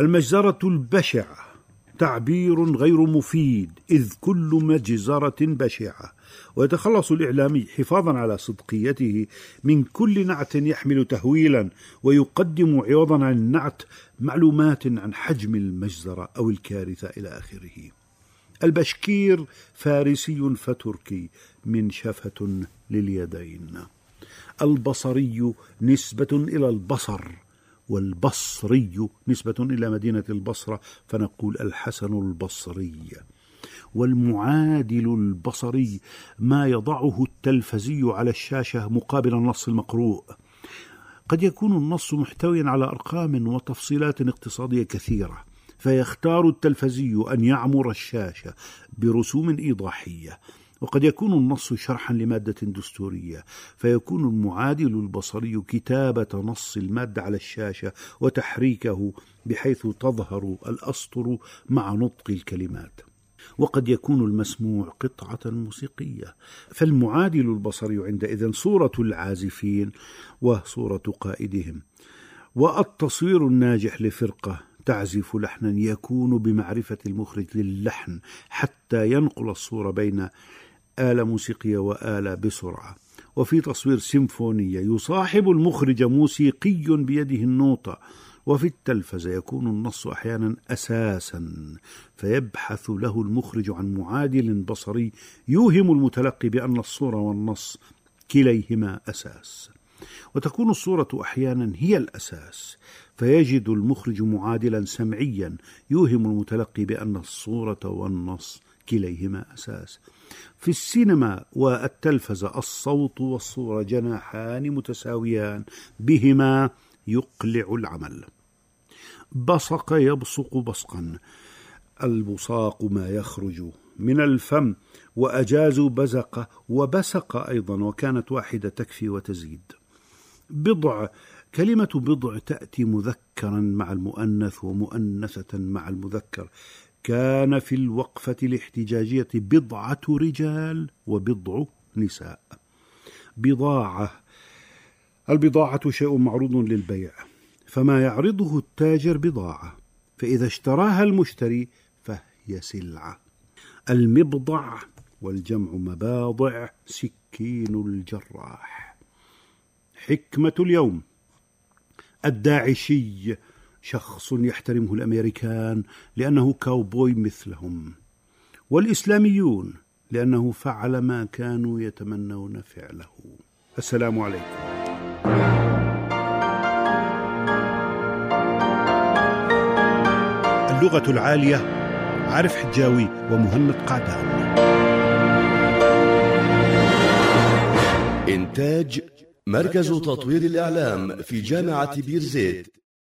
المجزرة البشعة تعبير غير مفيد إذ كل مجزرة بشعة. ويتخلص الإعلامي حفاظا على صدقيته من كل نعت يحمل تهويلا ويقدم عوضا عن النعت معلومات عن حجم المجزرة أو الكارثة إلى آخره. البشكير فارسي فتركي من شفة لليدين. البصري نسبة إلى البصر والبصري نسبة إلى مدينة البصرة فنقول الحسن البصري. والمعادل البصري ما يضعه التلفزي على الشاشة مقابل النص المقروء. قد يكون النص محتويا على أرقام وتفصيلات اقتصادية كثيرة فيختار التلفزي أن يعمر الشاشة برسوم إيضاحية. وقد يكون النص شرحا لمادة دستورية فيكون المعادل البصري كتابة نص المادة على الشاشة وتحريكه بحيث تظهر الأسطر مع نطق الكلمات. وقد يكون المسموع قطعة موسيقية فالمعادل البصري عندئذ صورة العازفين وصورة قائدهم. والتصوير الناجح لفرقة تعزف لحنا يكون بمعرفة المخرج للحن حتى ينقل الصورة بين آلة موسيقية وآلة بسرعة. وفي تصوير سيمفونية يصاحب المخرج موسيقي بيده النوطة وفي التلفزة يكون النص أحيانا أساسا فيبحث له المخرج عن معادل بصري يوهم المتلقي بأن الصورة والنص كليهما أساس. وتكون الصورة أحيانا هي الأساس فيجد المخرج معادلا سمعيا يوهم المتلقي بأن الصورة والنص كليهما أساس. في السينما والتلفزة الصوت والصورة جناحان متساويان بهما يقلع العمل. بصق يبصق بصقا. البصاق ما يخرج من الفم وأجازوا بزق وبسق أيضا وكانت واحدة تكفي وتزيد. بضع كلمة بضع تأتي مذكرا مع المؤنث ومؤنثة مع المذكر. كان في الوقفة الاحتجاجية بضعة رجال وبضع نساء. بضاعة البضاعة شيء معروض للبيع. فما يعرضه التاجر بضاعة فإذا اشتراها المشتري فهي سلعة. المبضع والجمع مباضع سكين الجراح. حكمة اليوم الداعشي شخص يحترمه الأمريكان لأنه كاوبوي مثلهم والإسلاميون لأنه فعل ما كانوا يتمنون فعله. السلام عليكم. اللغة العالية عارف حجاوي ومهند قعدان. إنتاج مركز تطوير الإعلام في جامعة بيرزيت.